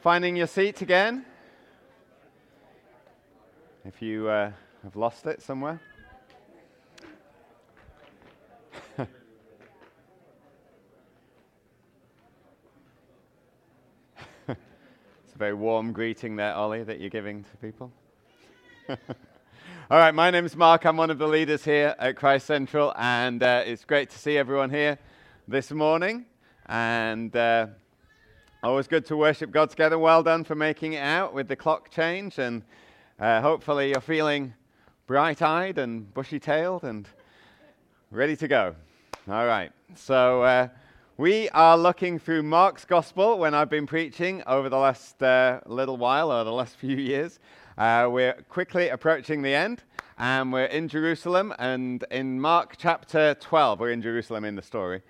Finding your seat again. If you uh, have lost it somewhere. it's a very warm greeting there, Ollie, that you're giving to people. All right, my name is Mark. I'm one of the leaders here at Christ Central, and uh, it's great to see everyone here this morning. And uh, always good to worship God together. Well done for making it out with the clock change, and uh, hopefully you're feeling bright eyed and bushy tailed and ready to go. All right, so uh, we are looking through Mark's Gospel when I've been preaching over the last uh, little while, or the last few years. Uh, we're quickly approaching the end, and we're in Jerusalem, and in Mark chapter 12, we're in Jerusalem in the story.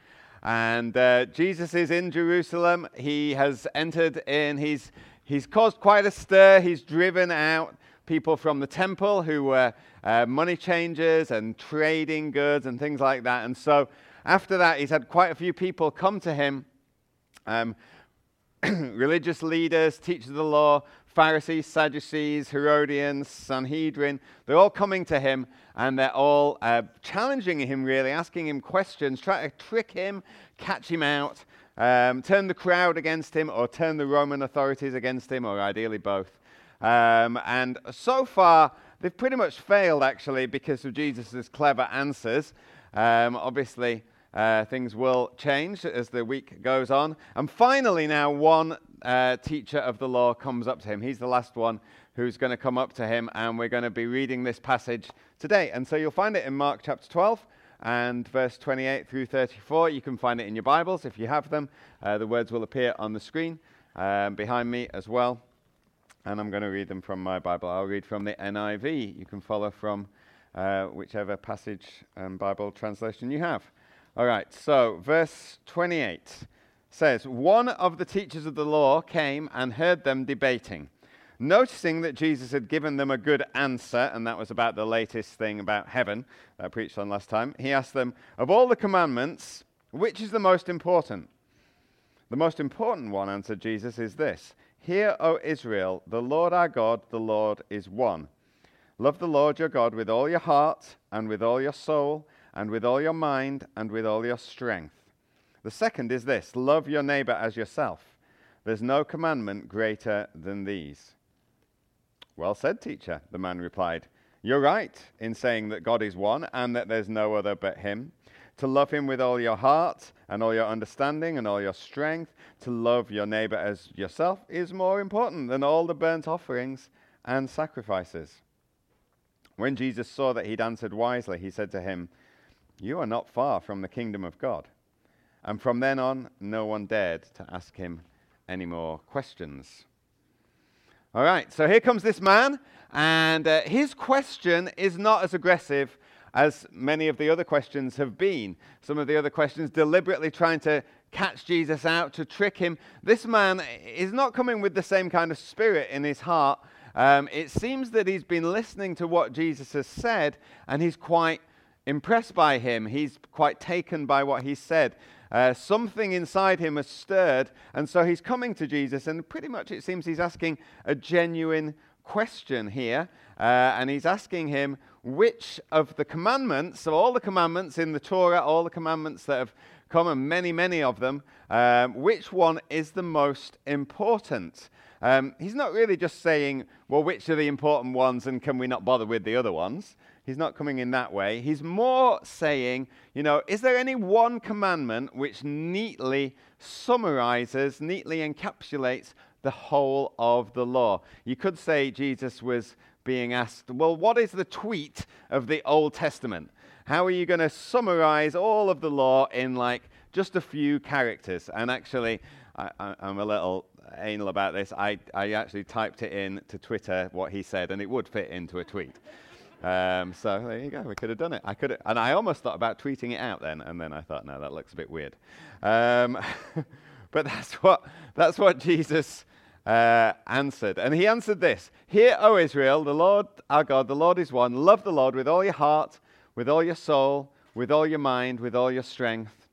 And uh, Jesus is in Jerusalem. He has entered in. He's, he's caused quite a stir. He's driven out people from the temple who were uh, money changers and trading goods and things like that. And so after that, he's had quite a few people come to him um, religious leaders, teachers of the law, Pharisees, Sadducees, Herodians, Sanhedrin, they're all coming to him and they're all uh, challenging him, really, asking him questions, trying to trick him, catch him out, um, turn the crowd against him, or turn the Roman authorities against him, or ideally both. Um, and so far, they've pretty much failed, actually, because of Jesus' clever answers. Um, obviously, uh, things will change as the week goes on. And finally, now, one uh, teacher of the law comes up to him. He's the last one who's going to come up to him, and we're going to be reading this passage today. And so you'll find it in Mark chapter 12 and verse 28 through 34. You can find it in your Bibles if you have them. Uh, the words will appear on the screen um, behind me as well. And I'm going to read them from my Bible. I'll read from the NIV. You can follow from uh, whichever passage and Bible translation you have. All right, so verse 28 says, One of the teachers of the law came and heard them debating. Noticing that Jesus had given them a good answer, and that was about the latest thing about heaven that I preached on last time, he asked them, Of all the commandments, which is the most important? The most important one, answered Jesus, is this Hear, O Israel, the Lord our God, the Lord is one. Love the Lord your God with all your heart, and with all your soul, and with all your mind, and with all your strength. The second is this love your neighbor as yourself. There's no commandment greater than these. Well said, teacher, the man replied. You're right in saying that God is one and that there's no other but Him. To love Him with all your heart and all your understanding and all your strength, to love your neighbor as yourself, is more important than all the burnt offerings and sacrifices. When Jesus saw that he'd answered wisely, he said to him, You are not far from the kingdom of God. And from then on, no one dared to ask him any more questions. All right, so here comes this man, and uh, his question is not as aggressive as many of the other questions have been. Some of the other questions deliberately trying to catch Jesus out, to trick him. This man is not coming with the same kind of spirit in his heart. Um, it seems that he's been listening to what Jesus has said, and he's quite impressed by him. He's quite taken by what he said. Uh, something inside him has stirred, and so he's coming to Jesus, and pretty much it seems he's asking a genuine question here. Uh, and he's asking him which of the commandments, of all the commandments in the Torah, all the commandments that have come, and many, many of them, um, which one is the most important? Um, he's not really just saying, well, which are the important ones, and can we not bother with the other ones? He's not coming in that way. He's more saying, you know, is there any one commandment which neatly summarizes, neatly encapsulates the whole of the law? You could say Jesus was being asked, well, what is the tweet of the Old Testament? How are you going to summarize all of the law in like just a few characters? And actually, I, am a little anal about this. I, I actually typed it in to Twitter what he said, and it would fit into a tweet. Um, so there you go. We could have done it. I could, and I almost thought about tweeting it out then, and then I thought, no, that looks a bit weird. Um, but that's what that's what Jesus uh, answered, and he answered this: "Hear, O Israel, the Lord our God, the Lord is one. Love the Lord with all your heart, with all your soul, with all your mind, with all your strength."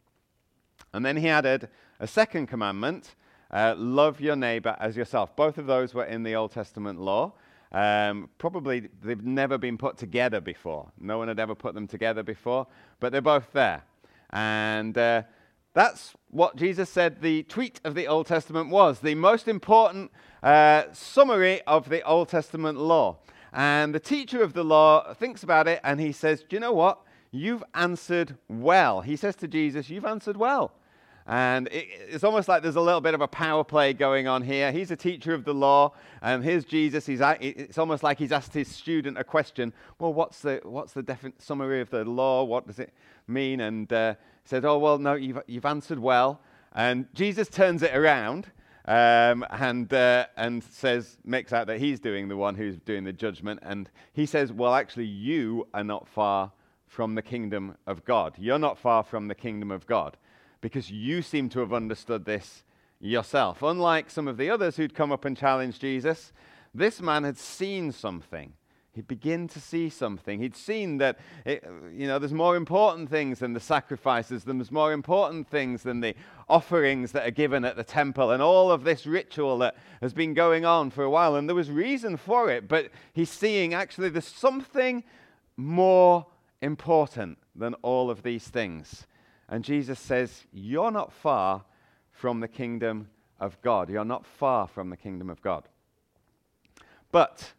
And then he added a second commandment, uh, love your neighbor as yourself. Both of those were in the Old Testament law. Um, probably they've never been put together before. No one had ever put them together before, but they're both there. And uh, that's what Jesus said the tweet of the Old Testament was the most important uh, summary of the Old Testament law. And the teacher of the law thinks about it and he says, Do you know what? You've answered well. He says to Jesus, You've answered well. And it, it's almost like there's a little bit of a power play going on here. He's a teacher of the law, and here's Jesus. He's, it's almost like he's asked his student a question. Well, what's the, what's the summary of the law? What does it mean? And uh, said, Oh, well, no, you've, you've answered well. And Jesus turns it around um, and, uh, and says, makes out that he's doing the one who's doing the judgment. And he says, Well, actually, you are not far from the kingdom of God. You're not far from the kingdom of God because you seem to have understood this yourself. Unlike some of the others who'd come up and challenged Jesus, this man had seen something. He'd begin to see something. He'd seen that, it, you know, there's more important things than the sacrifices, there's more important things than the offerings that are given at the temple, and all of this ritual that has been going on for a while. And there was reason for it, but he's seeing actually there's something more important than all of these things. And Jesus says, You're not far from the kingdom of God. You're not far from the kingdom of God. But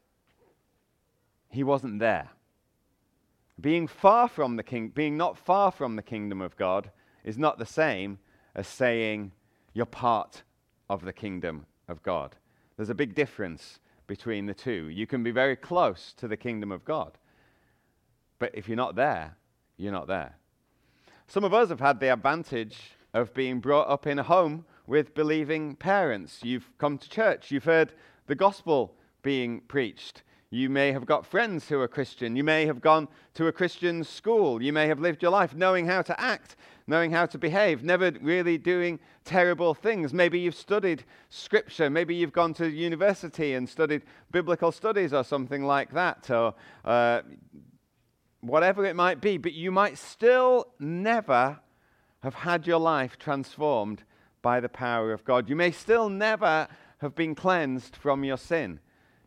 he wasn't there. Being far from the king, being not far from the kingdom of God is not the same as saying you're part of the kingdom of God. There's a big difference between the two. You can be very close to the kingdom of God, but if you're not there, you're not there. Some of us have had the advantage of being brought up in a home with believing parents. You've come to church, you've heard the gospel being preached. You may have got friends who are Christian. You may have gone to a Christian school. You may have lived your life knowing how to act, knowing how to behave, never really doing terrible things. Maybe you've studied scripture. Maybe you've gone to university and studied biblical studies or something like that. Or uh, whatever it might be, but you might still never have had your life transformed by the power of God. You may still never have been cleansed from your sin.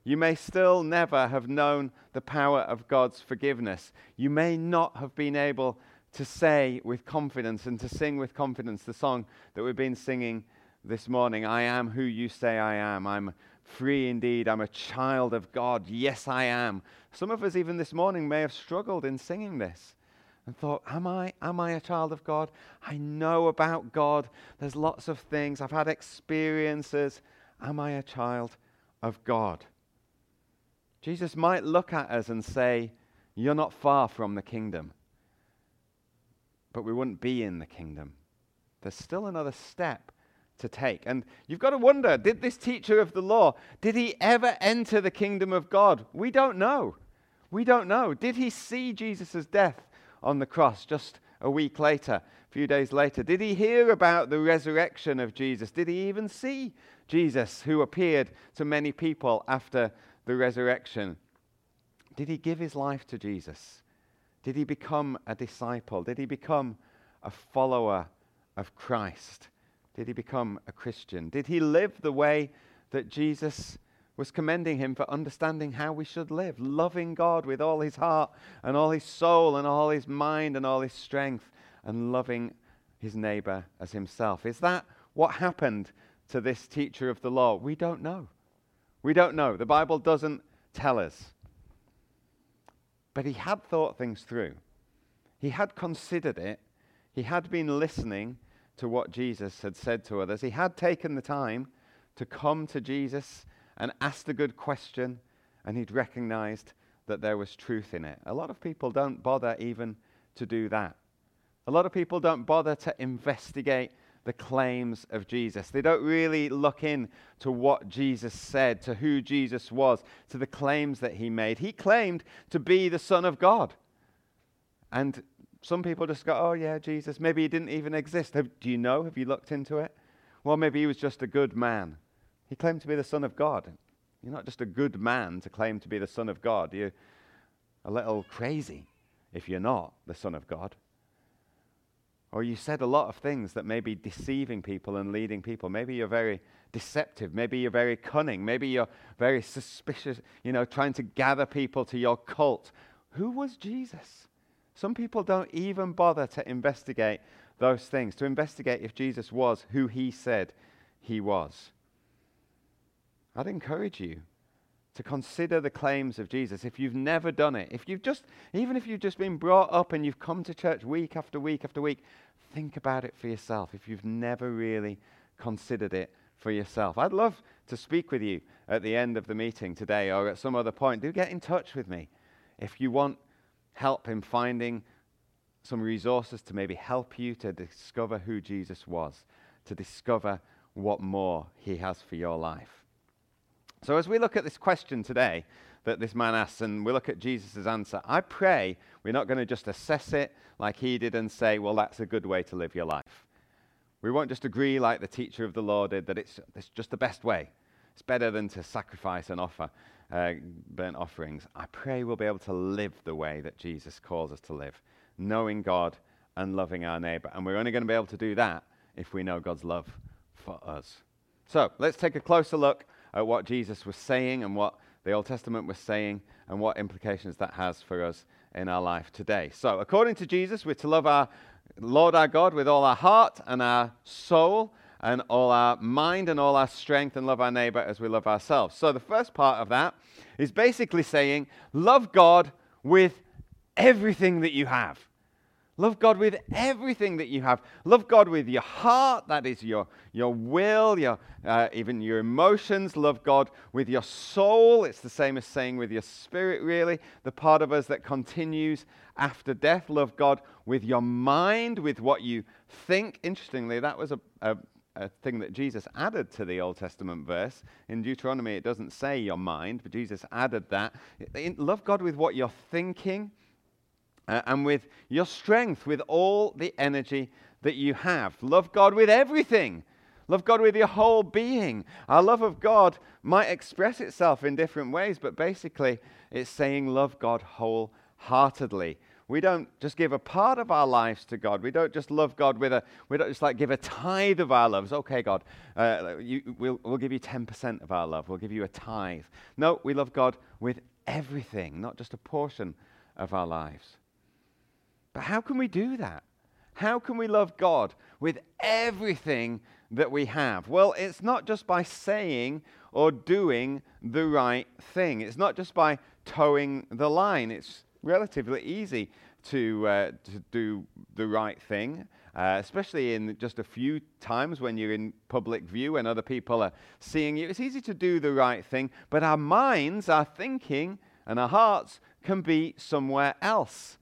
You may still never have known the power of God's forgiveness. You may not have been able to say with confidence and to sing with confidence the song that we've been singing this morning I am who you say I am. I'm free indeed. I'm a child of God. Yes, I am. Some of us, even this morning, may have struggled in singing this and thought, Am I? Am I a child of God? I know about God. There's lots of things. I've had experiences. Am I a child of God? Jesus might look at us and say, You're not far from the kingdom. But we wouldn't be in the kingdom. There's still another step to take. And you've got to wonder did this teacher of the law, did he ever enter the kingdom of God? We don't know. We don't know. Did he see Jesus' death on the cross just a week later, a few days later? Did he hear about the resurrection of Jesus? Did he even see Jesus who appeared to many people after the resurrection? Did he give his life to Jesus? Did he become a disciple? Did he become a follower of Christ? Did he become a Christian? Did he live the way that Jesus was commending him for understanding how we should live, loving God with all his heart and all his soul and all his mind and all his strength, and loving his neighbor as himself? Is that what happened to this teacher of the law? We don't know. We don't know. The Bible doesn't tell us. But he had thought things through. He had considered it. He had been listening to what Jesus had said to others. He had taken the time to come to Jesus and ask the good question, and he'd recognized that there was truth in it. A lot of people don't bother even to do that. A lot of people don't bother to investigate the claims of Jesus. They don't really look in to what Jesus said, to who Jesus was, to the claims that he made. He claimed to be the Son of God. And some people just go, oh, yeah, Jesus, maybe he didn't even exist. Have, do you know? Have you looked into it? Well, maybe he was just a good man. He claimed to be the Son of God. You're not just a good man to claim to be the Son of God. You're a little crazy if you're not the Son of God. Or you said a lot of things that may be deceiving people and leading people. Maybe you're very deceptive. Maybe you're very cunning. Maybe you're very suspicious, you know, trying to gather people to your cult. Who was Jesus? Some people don't even bother to investigate those things, to investigate if Jesus was who he said he was. I'd encourage you to consider the claims of Jesus. If you've never done it, if you've just, even if you've just been brought up and you've come to church week after week after week, think about it for yourself if you've never really considered it for yourself. I'd love to speak with you at the end of the meeting today or at some other point. Do get in touch with me if you want help in finding some resources to maybe help you to discover who Jesus was, to discover what more he has for your life. So, as we look at this question today that this man asks, and we look at Jesus' answer, I pray we're not going to just assess it like he did and say, well, that's a good way to live your life. We won't just agree like the teacher of the law did that it's, it's just the best way. It's better than to sacrifice and offer uh, burnt offerings. I pray we'll be able to live the way that Jesus calls us to live, knowing God and loving our neighbor. And we're only going to be able to do that if we know God's love for us. So let's take a closer look at what Jesus was saying and what the Old Testament was saying and what implications that has for us in our life today. So, according to Jesus, we're to love our Lord our God with all our heart and our soul and all our mind and all our strength and love our neighbor as we love ourselves. So, the first part of that is basically saying, love God with everything that you have. Love God with everything that you have. Love God with your heart, that is your, your will, your, uh, even your emotions. Love God with your soul. It's the same as saying with your spirit, really, the part of us that continues after death. Love God with your mind, with what you think. Interestingly, that was a, a, a thing that Jesus added to the Old Testament verse. In Deuteronomy, it doesn't say your mind, but Jesus added that. Love God with what you're thinking uh, and with your strength, with all the energy that you have. Love God with everything. Love God with your whole being. Our love of God might express itself in different ways, but basically it's saying love God wholeheartedly. We don't just give a part of our lives to God. We don't just love God with a, we don't just like give a tithe of our loves. Okay, God, uh, you, we'll, we'll give you 10% of our love. We'll give you a tithe. No, we love God with everything, not just a portion of our lives. But how can we do that? How can we love God with everything that we have? Well, it's not just by saying or doing the right thing. It's not just by toeing the line. It's relatively easy to, uh, to do the right thing, uh, especially in just a few times when you're in public view and other people are seeing you. It's easy to do the right thing, but our minds, our thinking, and our hearts can be somewhere else.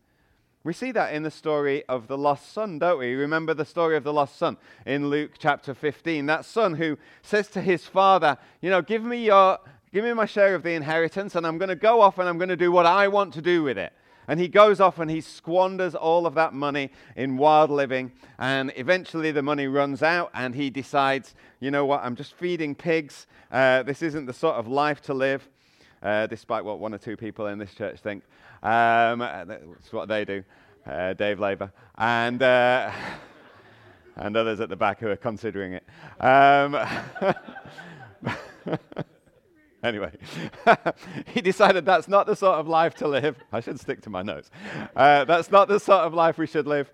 We see that in the story of the lost son, don't we? Remember the story of the lost son in Luke chapter 15. That son who says to his father, You know, give me, your, give me my share of the inheritance, and I'm going to go off and I'm going to do what I want to do with it. And he goes off and he squanders all of that money in wild living. And eventually the money runs out, and he decides, You know what? I'm just feeding pigs. Uh, this isn't the sort of life to live. Uh, despite what one or two people in this church think. Um, that's what they do, uh, Dave Labour, and, uh, and others at the back who are considering it. Um, anyway, he decided that's not the sort of life to live. I should stick to my notes. Uh, that's not the sort of life we should live.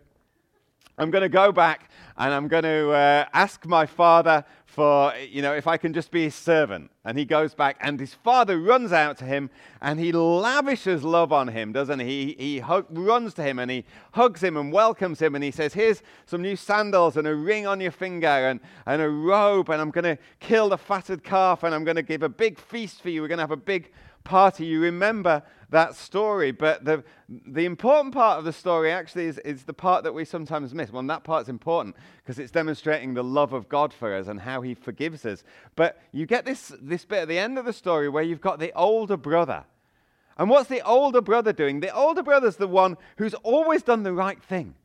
I'm going to go back and I'm going to uh, ask my father for, you know, if I can just be his servant. And he goes back, and his father runs out to him, and he lavishes love on him, doesn't he? He, he hug, runs to him, and he hugs him and welcomes him, and he says, Here's some new sandals, and a ring on your finger, and, and a robe, and I'm going to kill the fatted calf, and I'm going to give a big feast for you. We're going to have a big party. You remember that story. But the, the important part of the story actually is, is the part that we sometimes miss. Well, that part's important because it's demonstrating the love of God for us and how he forgives us. But you get this, this bit at the end of the story where you've got the older brother. And what's the older brother doing? The older brother's the one who's always done the right thing.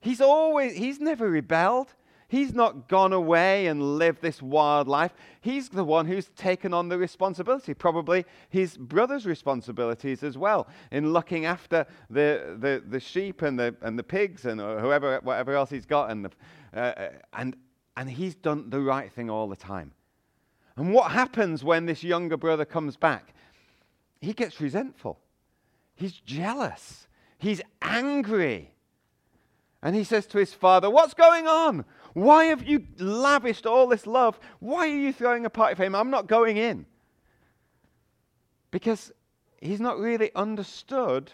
He's always, he's never rebelled. He's not gone away and lived this wild life. He's the one who's taken on the responsibility, probably his brother's responsibilities as well, in looking after the, the, the sheep and the, and the pigs and whoever, whatever else he's got. And, the, uh, uh, and, and he's done the right thing all the time. And what happens when this younger brother comes back? He gets resentful. He's jealous. He's angry. And he says to his father, What's going on? Why have you lavished all this love? Why are you throwing a party for him? I'm not going in. Because he's not really understood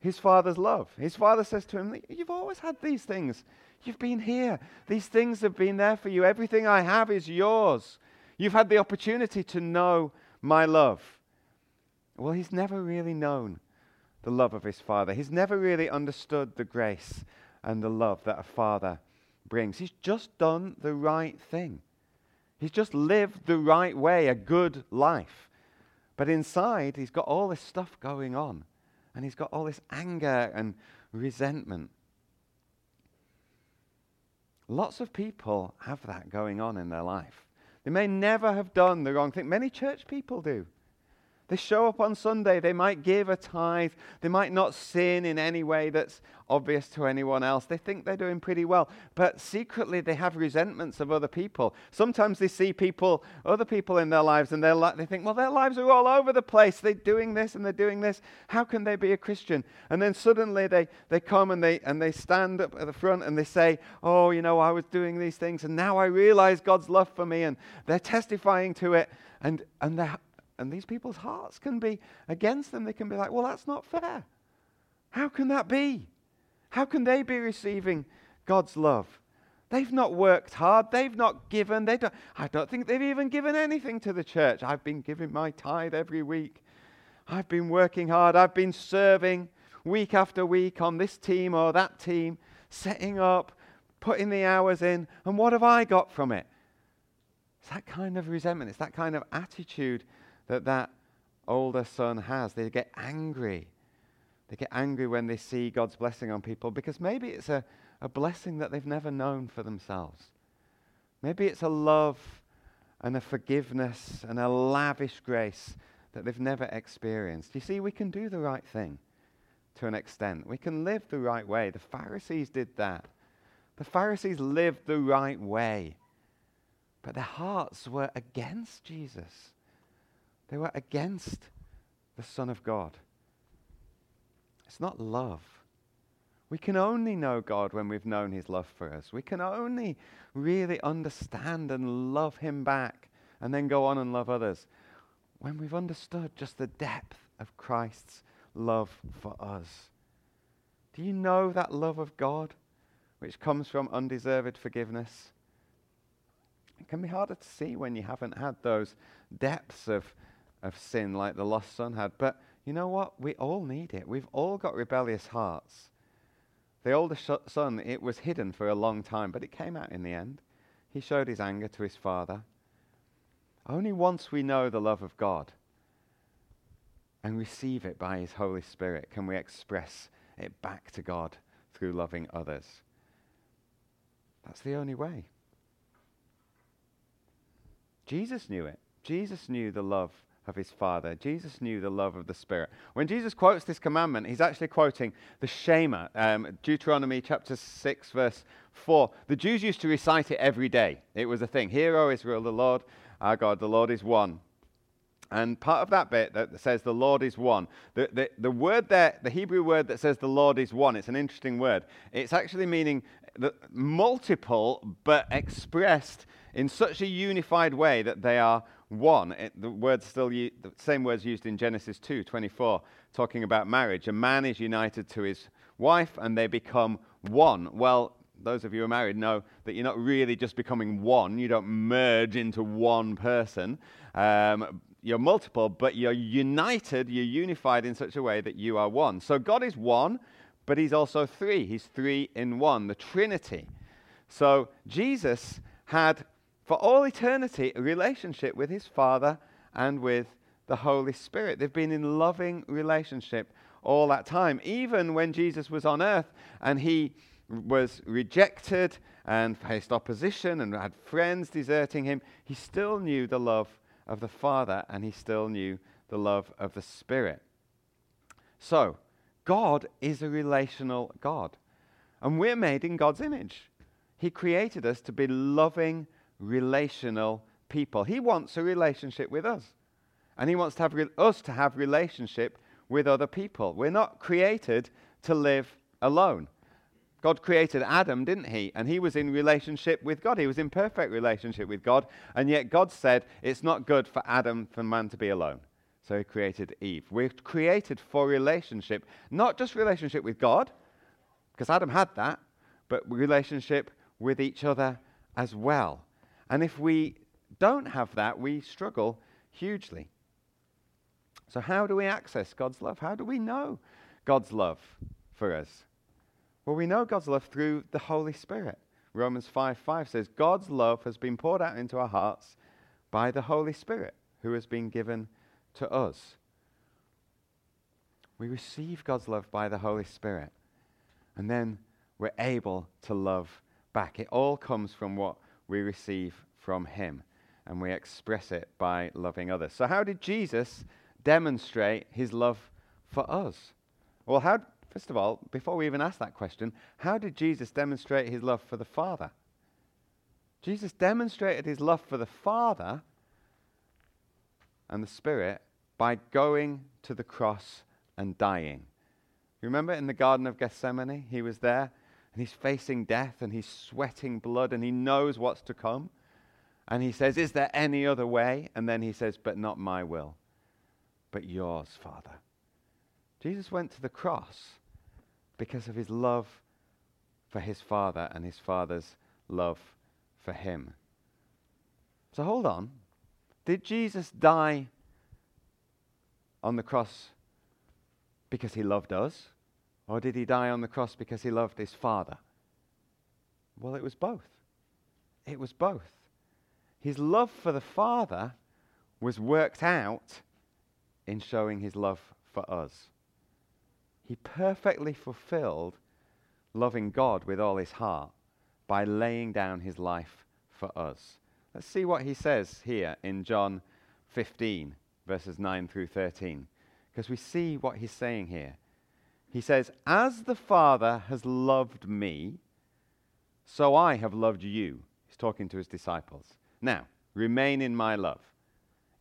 his father's love. His father says to him, You've always had these things. You've been here. These things have been there for you. Everything I have is yours. You've had the opportunity to know my love. Well, he's never really known the love of his father. He's never really understood the grace and the love that a father brings. He's just done the right thing. He's just lived the right way, a good life. But inside, he's got all this stuff going on. And he's got all this anger and resentment. Lots of people have that going on in their life. They may never have done the wrong thing. Many church people do. They show up on Sunday. They might give a tithe. They might not sin in any way that's obvious to anyone else. They think they're doing pretty well. But secretly, they have resentments of other people. Sometimes they see people, other people in their lives, and li- they think, well, their lives are all over the place. They're doing this and they're doing this. How can they be a Christian? And then suddenly they, they come and they, and they stand up at the front and they say, oh, you know, I was doing these things, and now I realize God's love for me. And they're testifying to it. And, and they're and these people's hearts can be against them. They can be like, well, that's not fair. How can that be? How can they be receiving God's love? They've not worked hard. They've not given. They don't, I don't think they've even given anything to the church. I've been giving my tithe every week. I've been working hard. I've been serving week after week on this team or that team, setting up, putting the hours in. And what have I got from it? It's that kind of resentment. It's that kind of attitude that that older son has. They get angry. They get angry when they see God's blessing on people because maybe it's a, a blessing that they've never known for themselves. Maybe it's a love and a forgiveness and a lavish grace that they've never experienced. You see, we can do the right thing to an extent. We can live the right way. The Pharisees did that. The Pharisees lived the right way. But their hearts were against Jesus. They were against the Son of God. It's not love. We can only know God when we've known His love for us. We can only really understand and love Him back and then go on and love others when we've understood just the depth of Christ's love for us. Do you know that love of God which comes from undeserved forgiveness? It can be harder to see when you haven't had those depths of of sin like the lost son had. But you know what? We all need it. We've all got rebellious hearts. The older sh- son, it was hidden for a long time, but it came out in the end. He showed his anger to his father. Only once we know the love of God and receive it by his Holy Spirit can we express it back to God through loving others. That's the only way. Jesus knew it. Jesus knew the love of his Father. Jesus knew the love of the Spirit. When Jesus quotes this commandment, he's actually quoting the Shema, um, Deuteronomy chapter 6, verse 4. The Jews used to recite it every day. It was a thing. Hear, O Israel, the Lord our God, the Lord is one. And part of that bit that says the Lord is one, the, the, the word there, the Hebrew word that says the Lord is one, it's an interesting word. It's actually meaning multiple, but expressed in such a unified way that they are one. It, the words still the same words used in Genesis 2, 24, talking about marriage. A man is united to his wife and they become one. Well, those of you who are married know that you're not really just becoming one. You don't merge into one person. Um, you're multiple, but you're united, you're unified in such a way that you are one. So God is one, but He's also three. He's three in one, the Trinity. So Jesus had for all eternity a relationship with his Father and with the Holy Spirit. They've been in loving relationship all that time. Even when Jesus was on earth and he was rejected and faced opposition and had friends deserting him, he still knew the love of the Father and he still knew the love of the Spirit. So, God is a relational God. And we're made in God's image. He created us to be loving, relational people. He wants a relationship with us. And He wants to have re- us to have relationship with other people. We're not created to live alone. God created Adam, didn't he? And he was in relationship with God. He was in perfect relationship with God. And yet God said it's not good for Adam, for man to be alone. So he created Eve. We're created for relationship, not just relationship with God, because Adam had that, but relationship with each other as well. And if we don't have that, we struggle hugely. So, how do we access God's love? How do we know God's love for us? Well, we know God's love through the Holy Spirit. Romans 5 5 says, God's love has been poured out into our hearts by the Holy Spirit who has been given to us. We receive God's love by the Holy Spirit, and then we're able to love back. It all comes from what we receive from Him, and we express it by loving others. So, how did Jesus demonstrate His love for us? Well, how, first of all, before we even ask that question, how did Jesus demonstrate His love for the Father? Jesus demonstrated His love for the Father and the Spirit by going to the cross and dying. Remember in the Garden of Gethsemane? He was there and he's facing death and he's sweating blood and he knows what's to come. And he says, Is there any other way? And then he says, But not my will, but yours, Father. Jesus went to the cross because of his love for his Father and his Father's love for him. So hold on. Did Jesus die on the cross because he loved us? Or did he die on the cross because he loved his Father? Well, it was both. It was both. His love for the Father was worked out in showing his love for us. He perfectly fulfilled loving God with all his heart by laying down his life for us. Let's see what he says here in John 15 verses 9 through 13, because we see what he's saying here. He says, As the Father has loved me, so I have loved you. He's talking to his disciples. Now, remain in my love.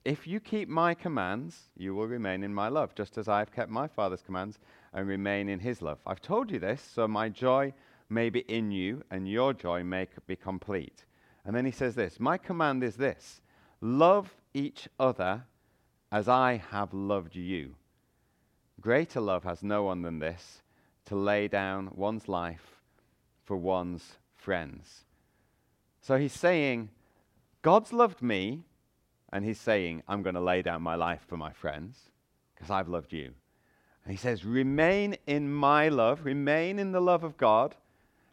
If you keep my commands, you will remain in my love, just as I have kept my Father's commands and remain in his love. I've told you this, so my joy may be in you and your joy may be complete. And then he says this My command is this love each other as I have loved you. Greater love has no one than this to lay down one's life for one's friends. So he's saying, God's loved me, and he's saying, I'm going to lay down my life for my friends because I've loved you. And he says, Remain in my love, remain in the love of God.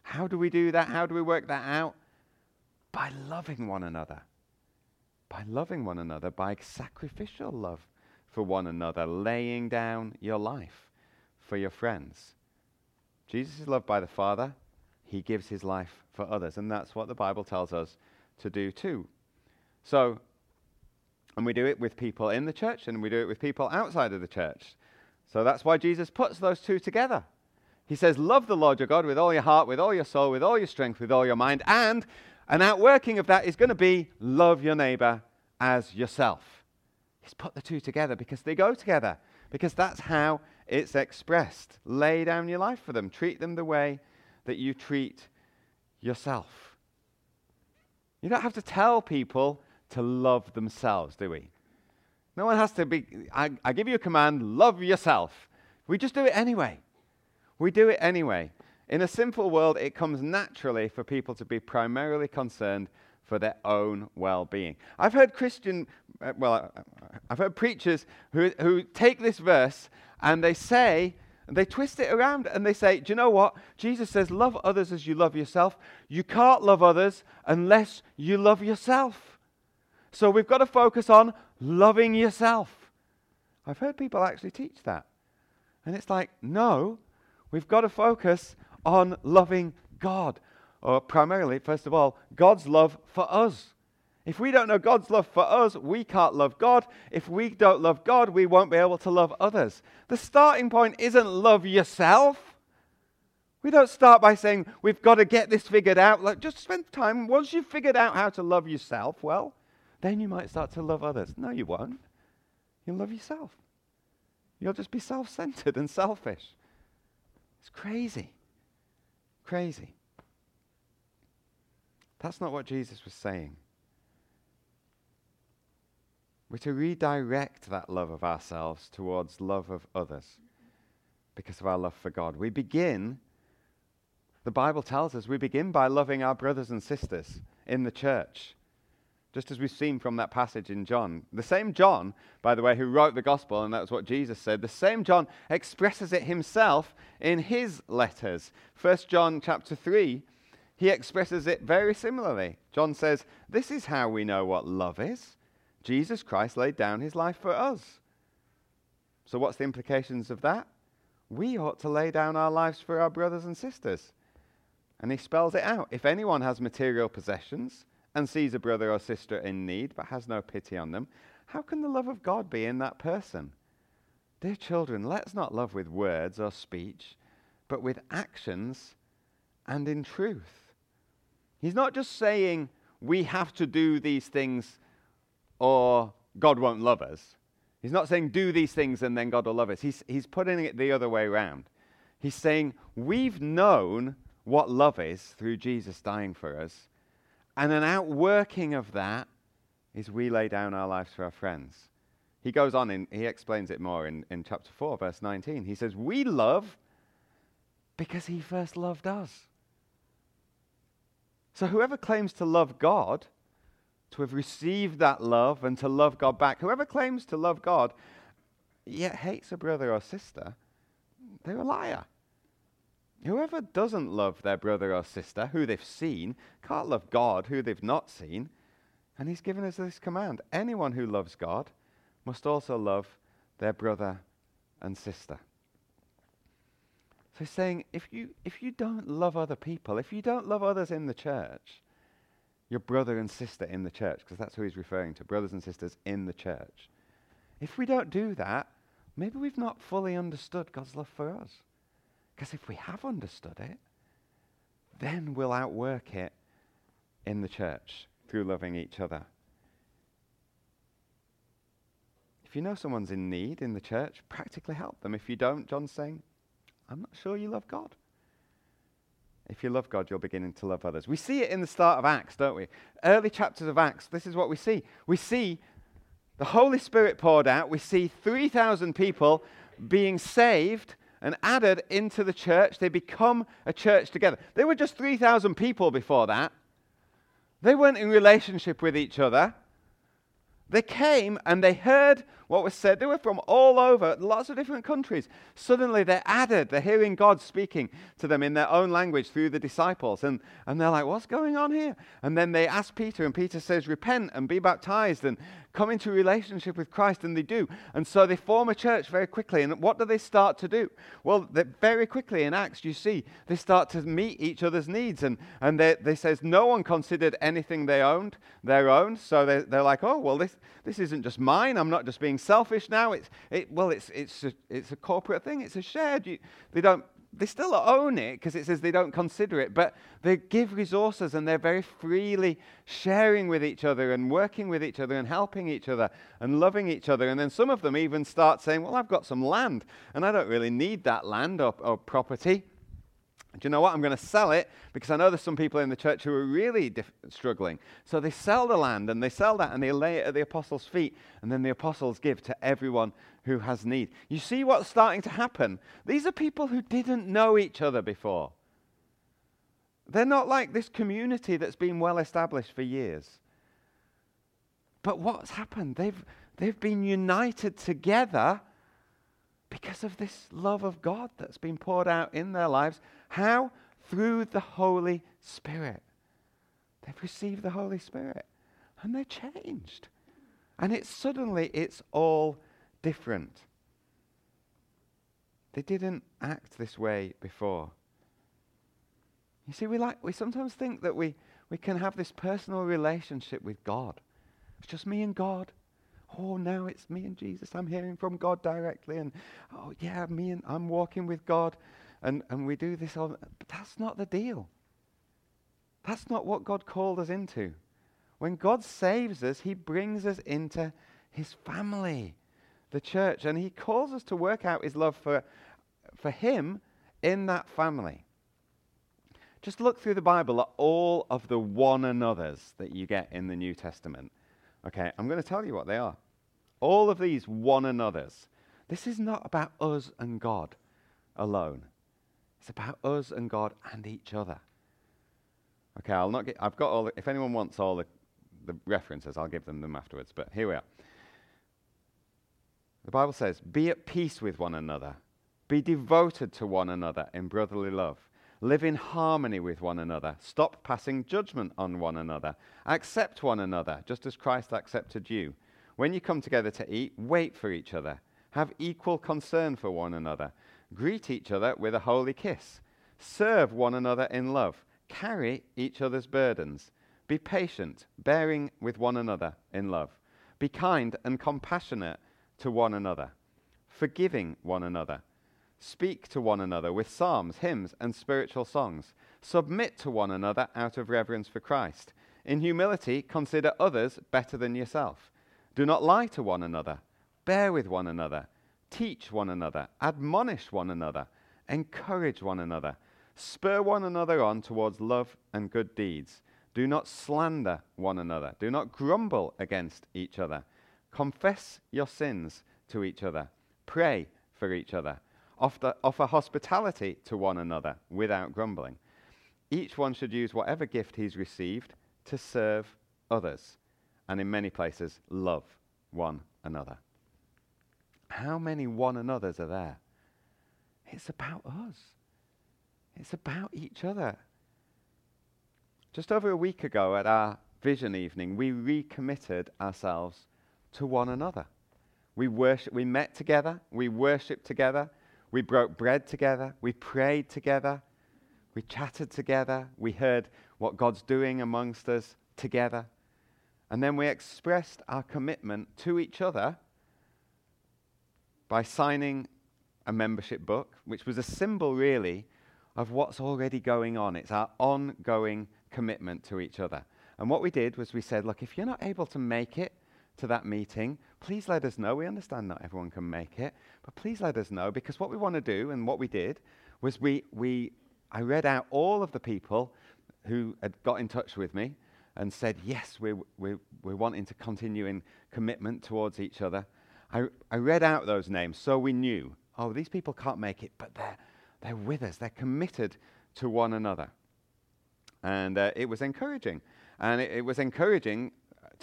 How do we do that? How do we work that out? By loving one another by loving one another, by sacrificial love for one another, laying down your life for your friends. Jesus is loved by the Father. He gives his life for others. And that's what the Bible tells us to do too. So, and we do it with people in the church and we do it with people outside of the church. So that's why Jesus puts those two together. He says, Love the Lord your God with all your heart, with all your soul, with all your strength, with all your mind, and an outworking of that is going to be love your neighbor as yourself. He's put the two together because they go together, because that's how it's expressed. Lay down your life for them, treat them the way that you treat yourself. You don't have to tell people to love themselves, do we? No one has to be, I, I give you a command, love yourself. We just do it anyway. We do it anyway. In a simple world, it comes naturally for people to be primarily concerned for their own well being. I've heard Christian, uh, well, uh, I've heard preachers who, who take this verse and they say, and they twist it around and they say, Do you know what? Jesus says, Love others as you love yourself. You can't love others unless you love yourself. So we've got to focus on loving yourself. I've heard people actually teach that. And it's like, no, we've got to focus on loving God, or primarily, first of all, God's love for us. If we don't know God's love for us, we can't love God. If we don't love God, we won't be able to love others. The starting point isn't love yourself. We don't start by saying we've got to get this figured out. Like, just spend time. Once you've figured out how to love yourself, well, then you might start to love others. No, you won't. You'll love yourself. You'll just be self centered and selfish. It's crazy. Crazy. That's not what Jesus was saying. We're to redirect that love of ourselves towards love of others because of our love for God. We begin, the Bible tells us, we begin by loving our brothers and sisters in the church just as we've seen from that passage in John. The same John, by the way, who wrote the gospel, and that's what Jesus said, the same John expresses it himself in his letters. 1 John chapter 3, he expresses it very similarly. John says, This is how we know what love is. Jesus Christ laid down his life for us. So, what's the implications of that? We ought to lay down our lives for our brothers and sisters. And he spells it out. If anyone has material possessions, and sees a brother or sister in need but has no pity on them, how can the love of God be in that person? Dear children, let's not love with words or speech, but with actions and in truth. He's not just saying we have to do these things or God won't love us. He's not saying do these things and then God will love us. He's, he's putting it the other way around. He's saying we've known what love is through Jesus dying for us. And an outworking of that is we lay down our lives for our friends. He goes on, and he explains it more in, in chapter 4, verse 19. He says, We love because he first loved us. So whoever claims to love God, to have received that love and to love God back, whoever claims to love God yet hates a brother or sister, they're a liar. Whoever doesn't love their brother or sister who they've seen can't love God who they've not seen. And he's given us this command anyone who loves God must also love their brother and sister. So he's saying if you, if you don't love other people, if you don't love others in the church, your brother and sister in the church, because that's who he's referring to, brothers and sisters in the church. If we don't do that, maybe we've not fully understood God's love for us. Because if we have understood it, then we'll outwork it in the church through loving each other. If you know someone's in need in the church, practically help them. If you don't, John's saying, I'm not sure you love God. If you love God, you're beginning to love others. We see it in the start of Acts, don't we? Early chapters of Acts, this is what we see. We see the Holy Spirit poured out. We see 3,000 people being saved and added into the church. They become a church together. They were just 3,000 people before that. They weren't in relationship with each other. They came and they heard what was said. They were from all over, lots of different countries. Suddenly they're added. They're hearing God speaking to them in their own language through the disciples. And, and they're like, what's going on here? And then they ask Peter, and Peter says, repent and be baptized and come into relationship with Christ. And they do. And so they form a church very quickly. And what do they start to do? Well, very quickly in Acts, you see, they start to meet each other's needs. And, and they, they says no one considered anything they owned their own. So they, they're like, oh, well, this, this isn't just mine. I'm not just being selfish now. It's, it, well, it's, it's, a, it's a corporate thing, it's a shared. You, they, don't, they still own it because it says they don't consider it, but they give resources and they're very freely sharing with each other and working with each other and helping each other and loving each other. And then some of them even start saying, Well, I've got some land and I don't really need that land or, or property. Do you know what? I'm going to sell it because I know there's some people in the church who are really struggling. So they sell the land and they sell that and they lay it at the apostles' feet, and then the apostles give to everyone who has need. You see what's starting to happen? These are people who didn't know each other before. They're not like this community that's been well established for years. But what's happened? They've, they've been united together because of this love of God that's been poured out in their lives. How? Through the Holy Spirit. They've received the Holy Spirit and they're changed. And it's suddenly it's all different. They didn't act this way before. You see, we, like, we sometimes think that we, we can have this personal relationship with God. It's just me and God. Oh, now it's me and Jesus. I'm hearing from God directly. And oh, yeah, me and I'm walking with God. And, and we do this all. But that's not the deal. That's not what God called us into. When God saves us, He brings us into His family, the church. And He calls us to work out His love for, for Him in that family. Just look through the Bible at all of the one another's that you get in the New Testament. Okay, I'm going to tell you what they are. All of these one another's. This is not about us and God alone. It's about us and God and each other. Okay, I'll not get, I've got all the, if anyone wants all the, the references, I'll give them them afterwards. But here we are. The Bible says, Be at peace with one another, be devoted to one another in brotherly love. Live in harmony with one another. Stop passing judgment on one another. Accept one another, just as Christ accepted you. When you come together to eat, wait for each other. Have equal concern for one another. Greet each other with a holy kiss. Serve one another in love. Carry each other's burdens. Be patient, bearing with one another in love. Be kind and compassionate to one another, forgiving one another Speak to one another with psalms, hymns, and spiritual songs. Submit to one another out of reverence for Christ. In humility, consider others better than yourself. Do not lie to one another. Bear with one another. Teach one another. Admonish one another. Encourage one another. Spur one another on towards love and good deeds. Do not slander one another. Do not grumble against each other. Confess your sins to each other. Pray for each other offer, offer hospitality to one another without grumbling. Each one should use whatever gift he's received to serve others, and in many places, love one another. How many one another's are there? It's about us. It's about each other. Just over a week ago at our vision evening, we recommitted ourselves to one another. We, worship, we met together, we worshiped together, we broke bread together. We prayed together. We chatted together. We heard what God's doing amongst us together. And then we expressed our commitment to each other by signing a membership book, which was a symbol, really, of what's already going on. It's our ongoing commitment to each other. And what we did was we said, look, if you're not able to make it to that meeting, please let us know. We understand not everyone can make it, but please let us know because what we want to do and what we did was we, we I read out all of the people who had got in touch with me and said, yes, we're, we're, we're wanting to continue in commitment towards each other. I, I read out those names so we knew, oh, these people can't make it, but they're, they're with us. They're committed to one another. And uh, it was encouraging. And it, it was encouraging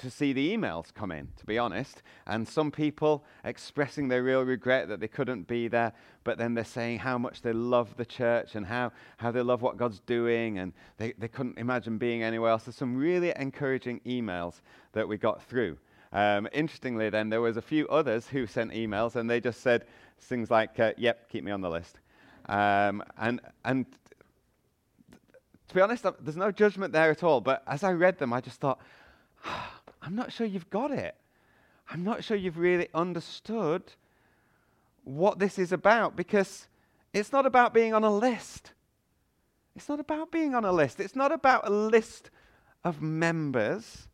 to see the emails come in, to be honest. And some people expressing their real regret that they couldn't be there, but then they're saying how much they love the church and how, how they love what God's doing, and they, they couldn't imagine being anywhere else. There's some really encouraging emails that we got through. Um, interestingly, then, there was a few others who sent emails, and they just said things like, uh, yep, keep me on the list. Um, and, and to be honest, there's no judgment there at all. But as I read them, I just thought, I'm not sure you've got it. I'm not sure you've really understood what this is about because it's not about being on a list. It's not about being on a list. It's not about a list of members.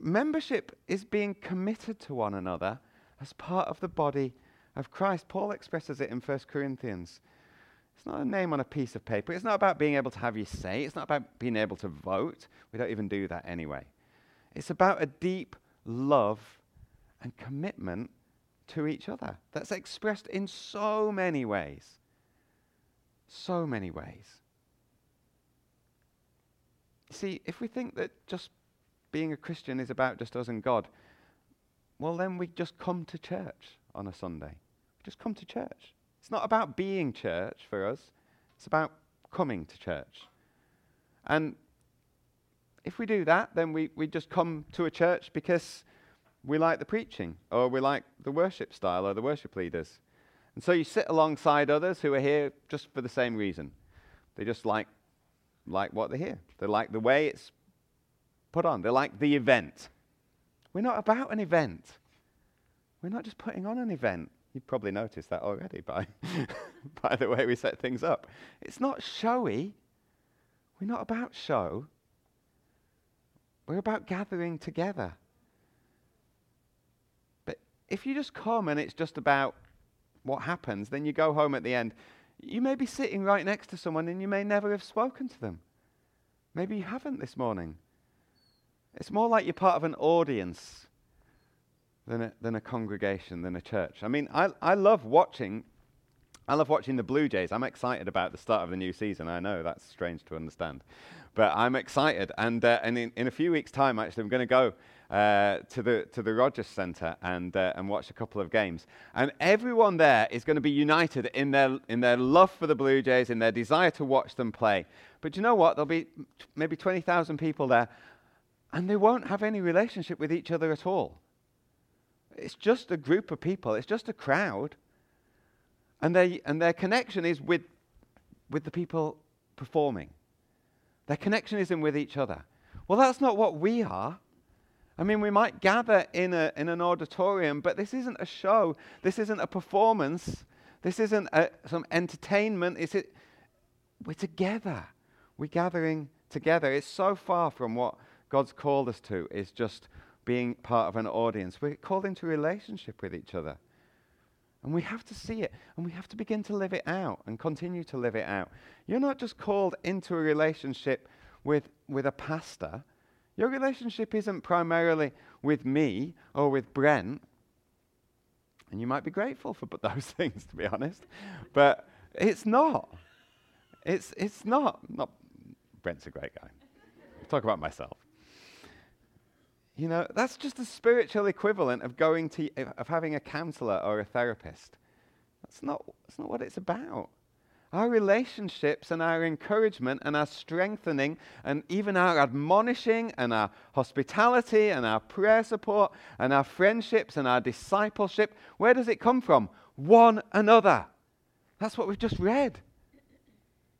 Membership is being committed to one another as part of the body of Christ. Paul expresses it in 1 Corinthians. It's not a name on a piece of paper. It's not about being able to have your say. It's not about being able to vote. We don't even do that anyway. It's about a deep love and commitment to each other that's expressed in so many ways. So many ways. See, if we think that just being a Christian is about just us and God, well, then we just come to church on a Sunday. We Just come to church. It's not about being church for us, it's about coming to church. And if we do that, then we, we just come to a church because we like the preaching or we like the worship style or the worship leaders. And so you sit alongside others who are here just for the same reason. They just like like what they hear. They like the way it's put on. They like the event. We're not about an event. We're not just putting on an event. You've probably noticed that already by, by the way we set things up. It's not showy. We're not about show. We're about gathering together. But if you just come and it's just about what happens, then you go home at the end. You may be sitting right next to someone and you may never have spoken to them. Maybe you haven't this morning. It's more like you're part of an audience than a, than a congregation, than a church. I mean, I, I love watching. I love watching the Blue Jays. I'm excited about the start of the new season. I know that's strange to understand, but I'm excited. And, uh, and in, in a few weeks' time, actually, I'm going to go uh, to the to the Rogers Centre and uh, and watch a couple of games. And everyone there is going to be united in their in their love for the Blue Jays, in their desire to watch them play. But you know what? There'll be maybe 20,000 people there, and they won't have any relationship with each other at all. It's just a group of people. It's just a crowd, and and their connection is with with the people performing. Their connection isn't with each other. Well, that's not what we are. I mean, we might gather in, a, in an auditorium, but this isn't a show. This isn't a performance. This isn't a, some entertainment. Is it? We're together. We're gathering together. It's so far from what God's called us to, is just being part of an audience. We're called into relationship with each other. And we have to see it, and we have to begin to live it out and continue to live it out. You're not just called into a relationship with, with a pastor your relationship isn't primarily with me or with Brent. And you might be grateful for those things, to be honest. But it's not. It's, it's not. not. Brent's a great guy. Talk about myself. You know, that's just the spiritual equivalent of going to, of having a counselor or a therapist. That's not, that's not what it's about. Our relationships and our encouragement and our strengthening and even our admonishing and our hospitality and our prayer support and our friendships and our discipleship, where does it come from? One another. That's what we've just read.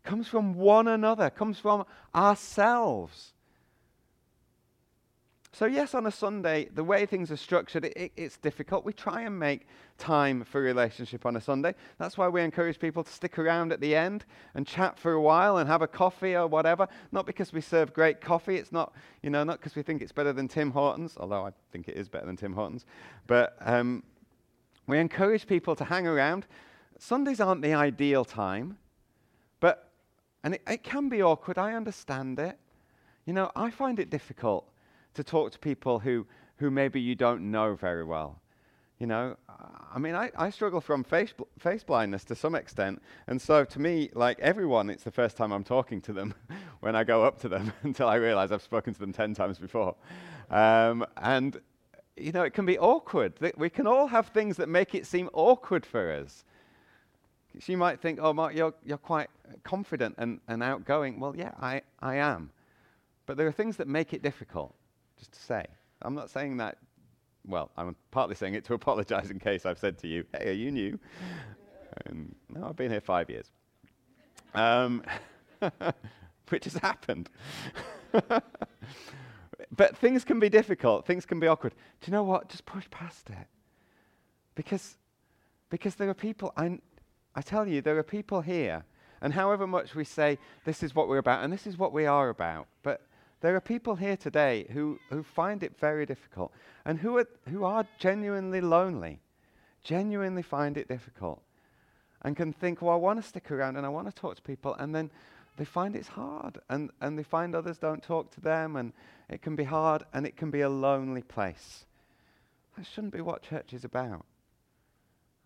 Comes from one another, comes from ourselves. So, yes, on a Sunday, the way things are structured, it, it's difficult. We try and make time for relationship on a Sunday. That's why we encourage people to stick around at the end and chat for a while and have a coffee or whatever. Not because we serve great coffee. It's not, you know, not because we think it's better than Tim Hortons, although I think it is better than Tim Hortons. But um, we encourage people to hang around. Sundays aren't the ideal time, but, and it, it can be awkward. I understand it. You know, I find it difficult to talk to people who, who maybe you don't know very well. You know, I mean, I, I struggle from face, bl- face blindness to some extent. And so to me, like everyone, it's the first time I'm talking to them when I go up to them until I realize I've spoken to them 10 times before. Um, and, you know, it can be awkward. We can all have things that make it seem awkward for us. She might think, oh, Mark, you're, you're quite confident and, and outgoing. Well, yeah, I, I am. But there are things that make it difficult just to say. I'm not saying that, well, I'm partly saying it to apologize in case I've said to you, hey, are you new? And, no, I've been here five years. Um, which has happened. but things can be difficult, things can be awkward. Do you know what? Just push past it. Because, because there are people, I, I tell you, there are people here, and however much we say this is what we're about, and this is what we are about, but there are people here today who, who find it very difficult and who are, who are genuinely lonely, genuinely find it difficult, and can think, well, I want to stick around and I want to talk to people, and then they find it's hard, and, and they find others don't talk to them, and it can be hard, and it can be a lonely place. That shouldn't be what church is about.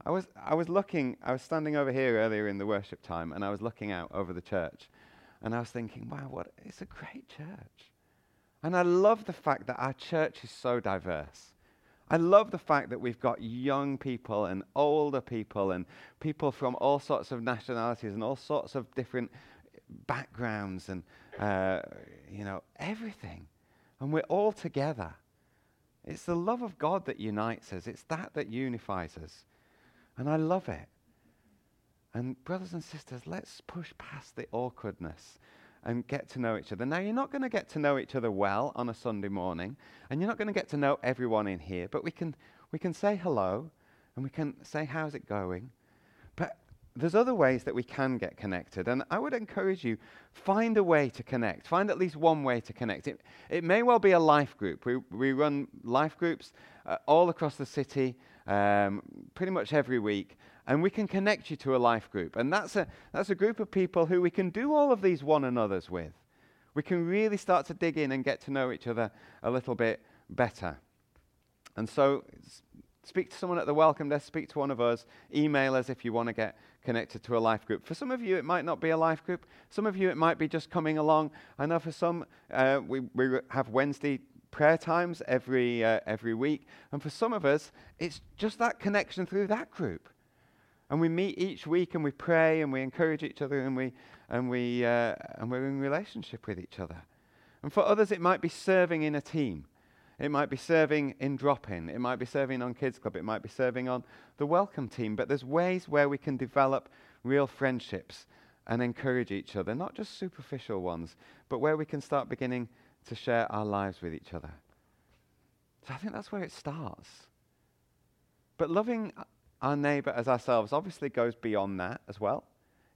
I was, I was looking, I was standing over here earlier in the worship time, and I was looking out over the church, and I was thinking, wow, what, it's a great church. And I love the fact that our church is so diverse. I love the fact that we've got young people and older people and people from all sorts of nationalities and all sorts of different backgrounds and, uh, you know, everything. And we're all together. It's the love of God that unites us, it's that that unifies us. And I love it. And, brothers and sisters, let's push past the awkwardness and get to know each other. Now, you're not going to get to know each other well on a Sunday morning, and you're not going to get to know everyone in here, but we can, we can say hello and we can say, How's it going? But there's other ways that we can get connected. And I would encourage you, find a way to connect. Find at least one way to connect. It, it may well be a life group. We, we run life groups uh, all across the city um, pretty much every week. And we can connect you to a life group. And that's a, that's a group of people who we can do all of these one another's with. We can really start to dig in and get to know each other a little bit better. And so speak to someone at the welcome desk, speak to one of us, email us if you want to get connected to a life group. For some of you, it might not be a life group. Some of you, it might be just coming along. I know for some, uh, we, we have Wednesday prayer times every, uh, every week. And for some of us, it's just that connection through that group. And we meet each week and we pray and we encourage each other and, we, and, we, uh, and we're in relationship with each other. And for others, it might be serving in a team. It might be serving in drop in. It might be serving on Kids Club. It might be serving on the welcome team. But there's ways where we can develop real friendships and encourage each other, not just superficial ones, but where we can start beginning to share our lives with each other. So I think that's where it starts. But loving our neighbor as ourselves obviously goes beyond that as well.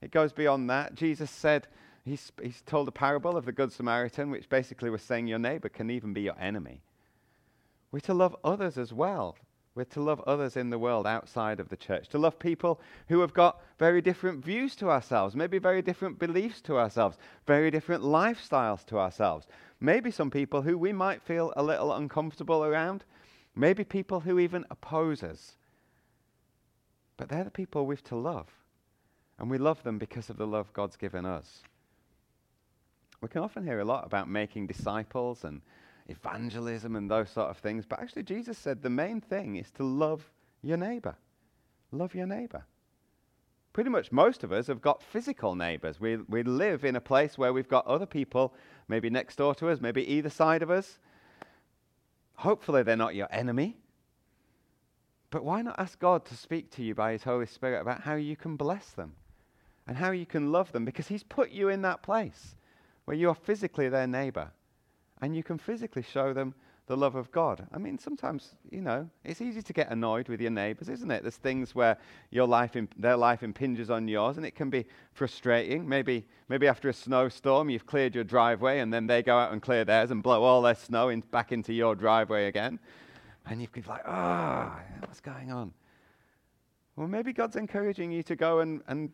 It goes beyond that. Jesus said, he's, he's told a parable of the Good Samaritan, which basically was saying your neighbor can even be your enemy. We're to love others as well. We're to love others in the world outside of the church, to love people who have got very different views to ourselves, maybe very different beliefs to ourselves, very different lifestyles to ourselves. Maybe some people who we might feel a little uncomfortable around, maybe people who even oppose us. But they're the people we've to love. And we love them because of the love God's given us. We can often hear a lot about making disciples and evangelism and those sort of things. But actually, Jesus said the main thing is to love your neighbor. Love your neighbor. Pretty much most of us have got physical neighbors. We, we live in a place where we've got other people, maybe next door to us, maybe either side of us. Hopefully, they're not your enemy. But why not ask God to speak to you by His Holy Spirit about how you can bless them and how you can love them? Because He's put you in that place where you are physically their neighbor and you can physically show them the love of God. I mean, sometimes, you know, it's easy to get annoyed with your neighbors, isn't it? There's things where your life imp- their life impinges on yours, and it can be frustrating. Maybe, maybe after a snowstorm, you've cleared your driveway, and then they go out and clear theirs and blow all their snow in, back into your driveway again. And you can be like, ah, oh, what's going on? Well, maybe God's encouraging you to go and, and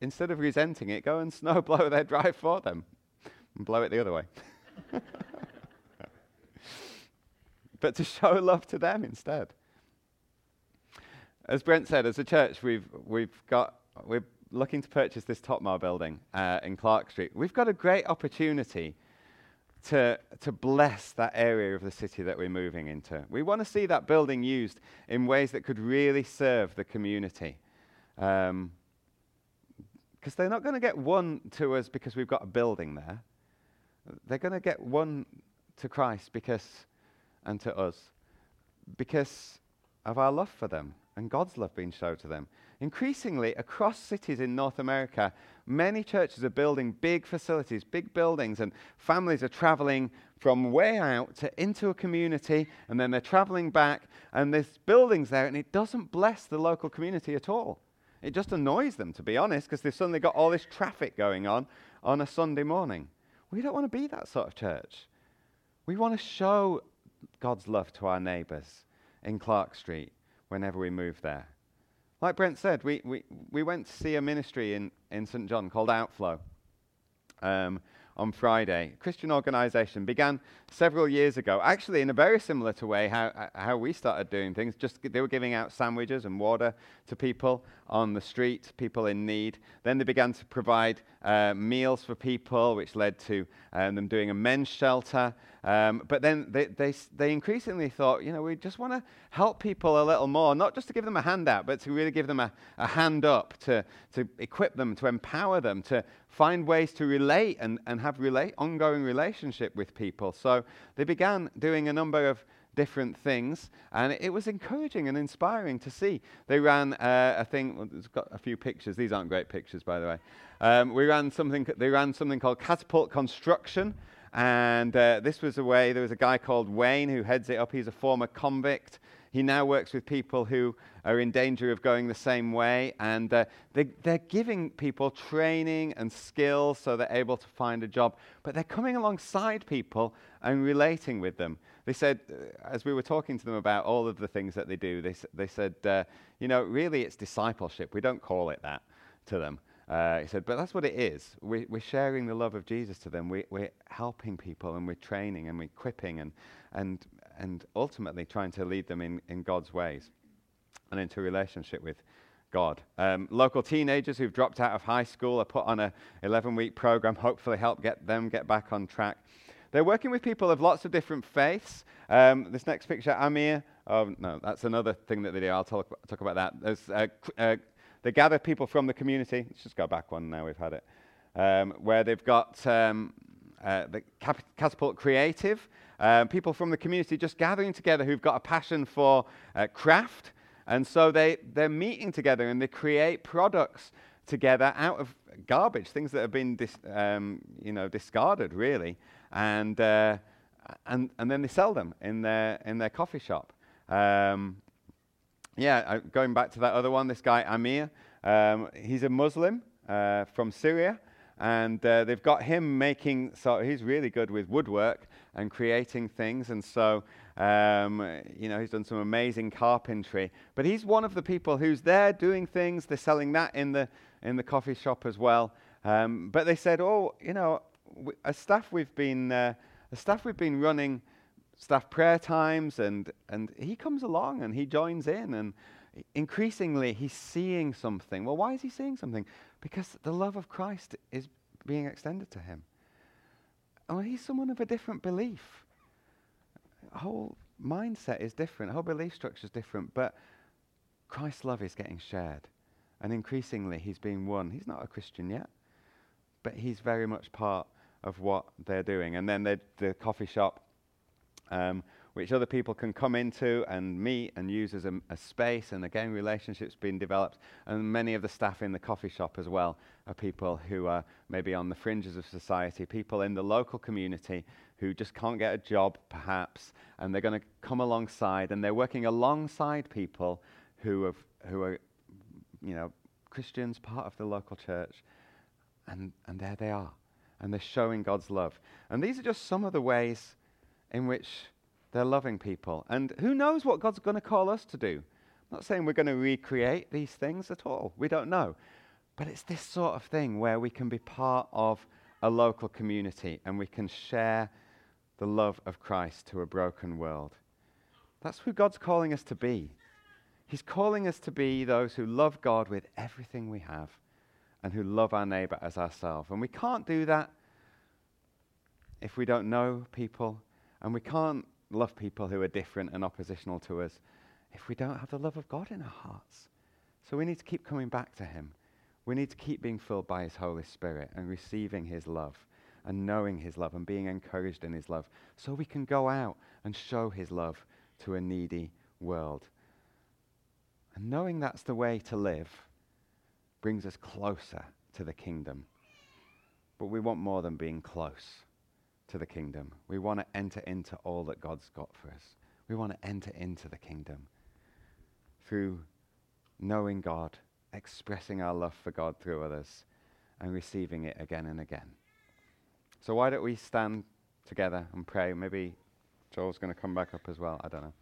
instead of resenting it, go and snow blow their drive for them and blow it the other way. but to show love to them instead. As Brent said, as a church, we've, we've got, we're looking to purchase this Topmar building uh, in Clark Street. We've got a great opportunity to, to bless that area of the city that we're moving into. We want to see that building used in ways that could really serve the community. Because um, they're not going to get won to us because we've got a building there. They're going to get won to Christ because and to us because of our love for them and God's love being shown to them. Increasingly, across cities in North America, many churches are building big facilities, big buildings, and families are traveling from way out to into a community, and then they're traveling back, and there's buildings there, and it doesn't bless the local community at all. It just annoys them, to be honest, because they've suddenly got all this traffic going on on a Sunday morning. We don't want to be that sort of church. We want to show God's love to our neighbours in Clark Street whenever we move there. Like Brent said, we, we, we went to see a ministry in, in St. John called Outflow um, on Friday. Christian organization began several years ago, actually in a very similar to way how, how we started doing things. Just they were giving out sandwiches and water to people on the street, people in need. Then they began to provide uh, meals for people, which led to um, them doing a men's shelter. Um, but then they, they, they increasingly thought, you know, we just want to help people a little more, not just to give them a handout, but to really give them a, a hand up, to, to equip them, to empower them, to find ways to relate and, and have relate, ongoing relationship with people. So they began doing a number of different things, and it was encouraging and inspiring to see. They ran uh, a thing. Well, it's got a few pictures. These aren't great pictures, by the way. Um, we ran something. They ran something called Catapult Construction, and uh, this was a way. There was a guy called Wayne who heads it up. He's a former convict. He now works with people who are in danger of going the same way, and uh, they, they're giving people training and skills so they're able to find a job. But they're coming alongside people and relating with them. They said, uh, as we were talking to them about all of the things that they do, they, they said, uh, you know, really it's discipleship. We don't call it that to them. Uh, he said, but that's what it is. We, are sharing the love of Jesus to them. We, are helping people and we're training and we're equipping and, and, and ultimately trying to lead them in, in God's ways and into a relationship with God. Um, local teenagers who've dropped out of high school are put on a 11 week program, hopefully help get them get back on track. They're working with people of lots of different faiths. Um, this next picture, Amir, oh no, that's another thing that they do. I'll talk, talk about that. Uh, uh, they gather people from the community. Let's just go back one now, we've had it. Um, where they've got um, uh, the Cap- Catapult Creative, um, people from the community just gathering together who've got a passion for uh, craft. And so they, they're meeting together and they create products together out of garbage, things that have been dis, um, you know, discarded, really. And, uh, and, and then they sell them in their, in their coffee shop. Um, yeah, uh, going back to that other one, this guy Amir, um, he's a Muslim uh, from Syria. And uh, they've got him making, so he's really good with woodwork and creating things. And so, um, you know, he's done some amazing carpentry. But he's one of the people who's there doing things. They're selling that in the, in the coffee shop as well. Um, but they said, oh, you know, as staff we've been, uh, staff we've been running staff prayer times, and, and he comes along and he joins in. And increasingly, he's seeing something. Well, why is he seeing something? Because the love of Christ is being extended to him. Oh, he's someone of a different belief. Whole mindset is different, whole belief structure is different, but Christ's love is getting shared. And increasingly, he's being won. He's not a Christian yet, but he's very much part of what they're doing. And then the coffee shop um, which other people can come into and meet and use as a, a, space. And again, relationships being developed. And many of the staff in the coffee shop as well are people who are maybe on the fringes of society, people in the local community who just can't get a job, perhaps, and they're going to come alongside, and they're working alongside people who, have, who are, you know, Christians, part of the local church, and, and there they are, and they're showing God's love. And these are just some of the ways in which they're loving people. And who knows what God's going to call us to do? I'm not saying we're going to recreate these things at all. We don't know. But it's this sort of thing where we can be part of a local community and we can share the love of Christ to a broken world. That's who God's calling us to be. He's calling us to be those who love God with everything we have and who love our neighbor as ourselves. And we can't do that if we don't know people and we can't love people who are different and oppositional to us if we don't have the love of God in our hearts. So we need to keep coming back to Him. We need to keep being filled by His Holy Spirit and receiving His love and knowing His love and being encouraged in His love so we can go out and show His love to a needy world. And knowing that's the way to live brings us closer to the kingdom. But we want more than being close to the kingdom. We want to enter into all that God's got for us. We want to enter into the kingdom through knowing God, expressing our love for God through others, and receiving it again and again. So, why don't we stand together and pray? Maybe Joel's going to come back up as well. I don't know.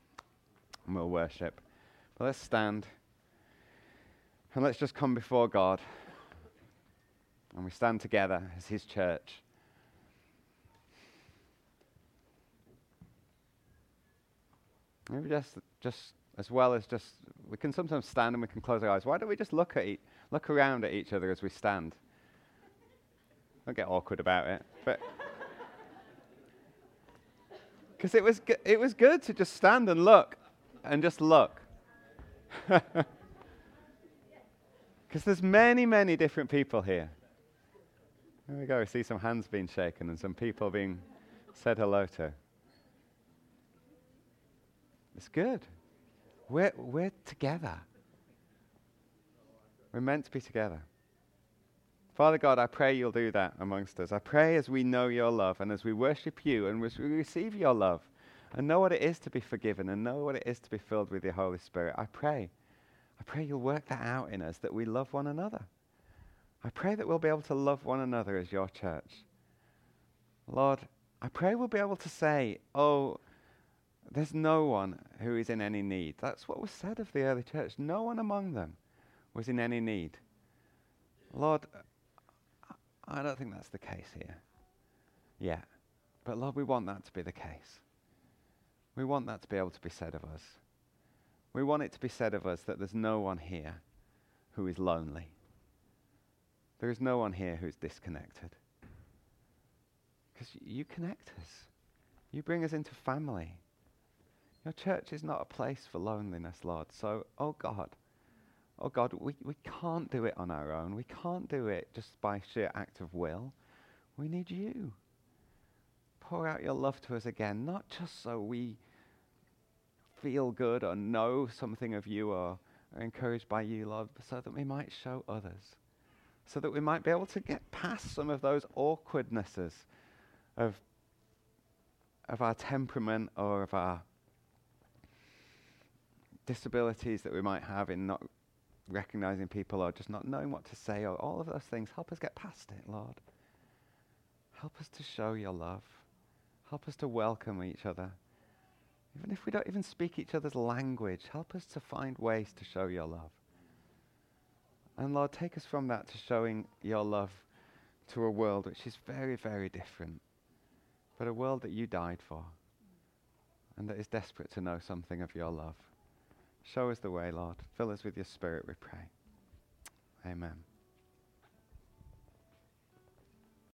And we'll worship. But let's stand and let's just come before God. And we stand together as His church. Maybe just, just as well as just, we can sometimes stand and we can close our eyes. Why don't we just look, at e- look around at each other as we stand? Don't get awkward about it. But because it was, it was good to just stand and look and just look. Because there's many, many different people here. There we go. We see some hands being shaken and some people being said hello to. It's good. We're, we're together. We're meant to be together. Father God, I pray you'll do that amongst us. I pray as we know your love and as we worship you and as we receive your love and know what it is to be forgiven and know what it is to be filled with your Holy Spirit, I pray. I pray you'll work that out in us that we love one another. I pray that we'll be able to love one another as your church. Lord, I pray we'll be able to say, oh, there's no one who is in any need. That's what was said of the early church. No one among them was in any need. Lord, I don't think that's the case here. Yeah. But Lord, we want that to be the case. We want that to be able to be said of us. We want it to be said of us that there's no one here who is lonely. There is no one here who's disconnected. Because you connect us, you bring us into family. Your church is not a place for loneliness, Lord. So, oh God, oh God, we, we can't do it on our own. We can't do it just by sheer act of will. We need you. Pour out your love to us again, not just so we feel good or know something of you or are encouraged by you, Lord, so that we might show others. So that we might be able to get past some of those awkwardnesses of, of our temperament or of our disabilities that we might have in not recognizing people or just not knowing what to say or all of those things. Help us get past it, Lord. Help us to show your love. Help us to welcome each other. Even if we don't even speak each other's language, help us to find ways to show your love. And Lord, take us from that to showing your love to a world which is very, very different, but a world that you died for and that is desperate to know something of your love. Show us the way, Lord. Fill us with your spirit, we pray. Amen.